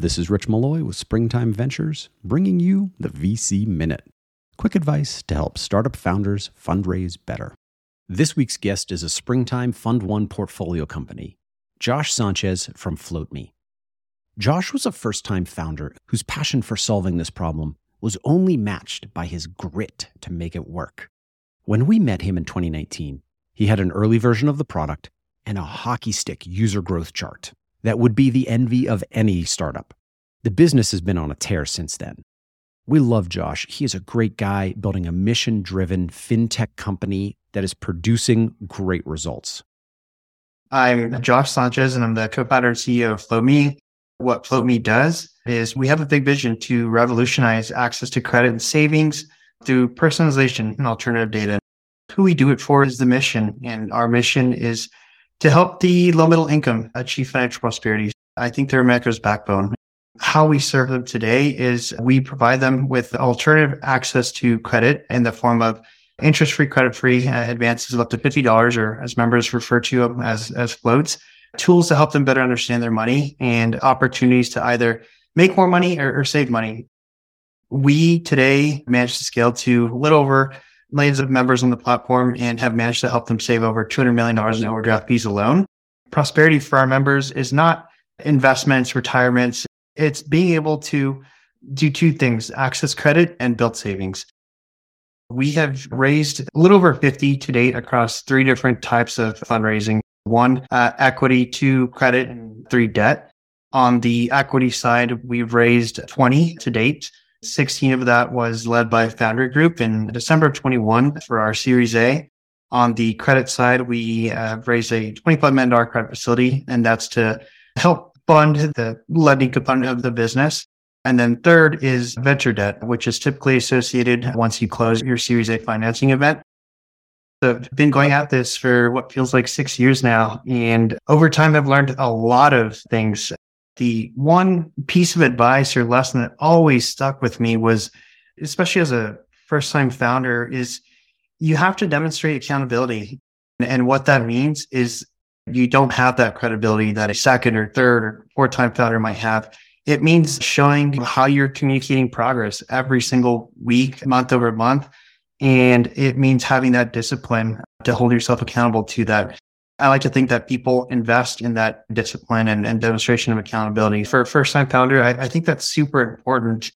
This is Rich Maloy with Springtime Ventures, bringing you the VC Minute. Quick advice to help startup founders fundraise better. This week's guest is a Springtime Fund One portfolio company, Josh Sanchez from FloatMe. Josh was a first time founder whose passion for solving this problem was only matched by his grit to make it work. When we met him in 2019, he had an early version of the product and a hockey stick user growth chart that would be the envy of any startup. The business has been on a tear since then. We love Josh. He is a great guy building a mission driven fintech company that is producing great results. I'm Josh Sanchez and I'm the co founder and CEO of FloatMe. What FloatMe does is we have a big vision to revolutionize access to credit and savings through personalization and alternative data. Who we do it for is the mission. And our mission is to help the low middle income achieve financial prosperity. I think they're America's backbone. How we serve them today is we provide them with alternative access to credit in the form of interest free, credit free uh, advances of up to $50 or as members refer to them as, as floats, tools to help them better understand their money and opportunities to either make more money or, or save money. We today managed to scale to a little over millions of members on the platform and have managed to help them save over $200 million in overdraft fees alone. Prosperity for our members is not investments, retirements. It's being able to do two things, access credit and build savings. We have raised a little over 50 to date across three different types of fundraising. One, uh, equity, two, credit, and three, debt. On the equity side, we've raised 20 to date. 16 of that was led by Foundry Group in December of 21 for our Series A. On the credit side, we have raised a $25 million credit facility, and that's to help fund the lending component of the business. And then third is venture debt, which is typically associated once you close your Series A financing event. So I've been going at this for what feels like six years now. And over time, I've learned a lot of things the one piece of advice or lesson that always stuck with me was, especially as a first time founder, is you have to demonstrate accountability. And what that means is you don't have that credibility that a second or third or fourth time founder might have. It means showing how you're communicating progress every single week, month over month. And it means having that discipline to hold yourself accountable to that. I like to think that people invest in that discipline and, and demonstration of accountability. For a first time founder, I, I, think that's super important.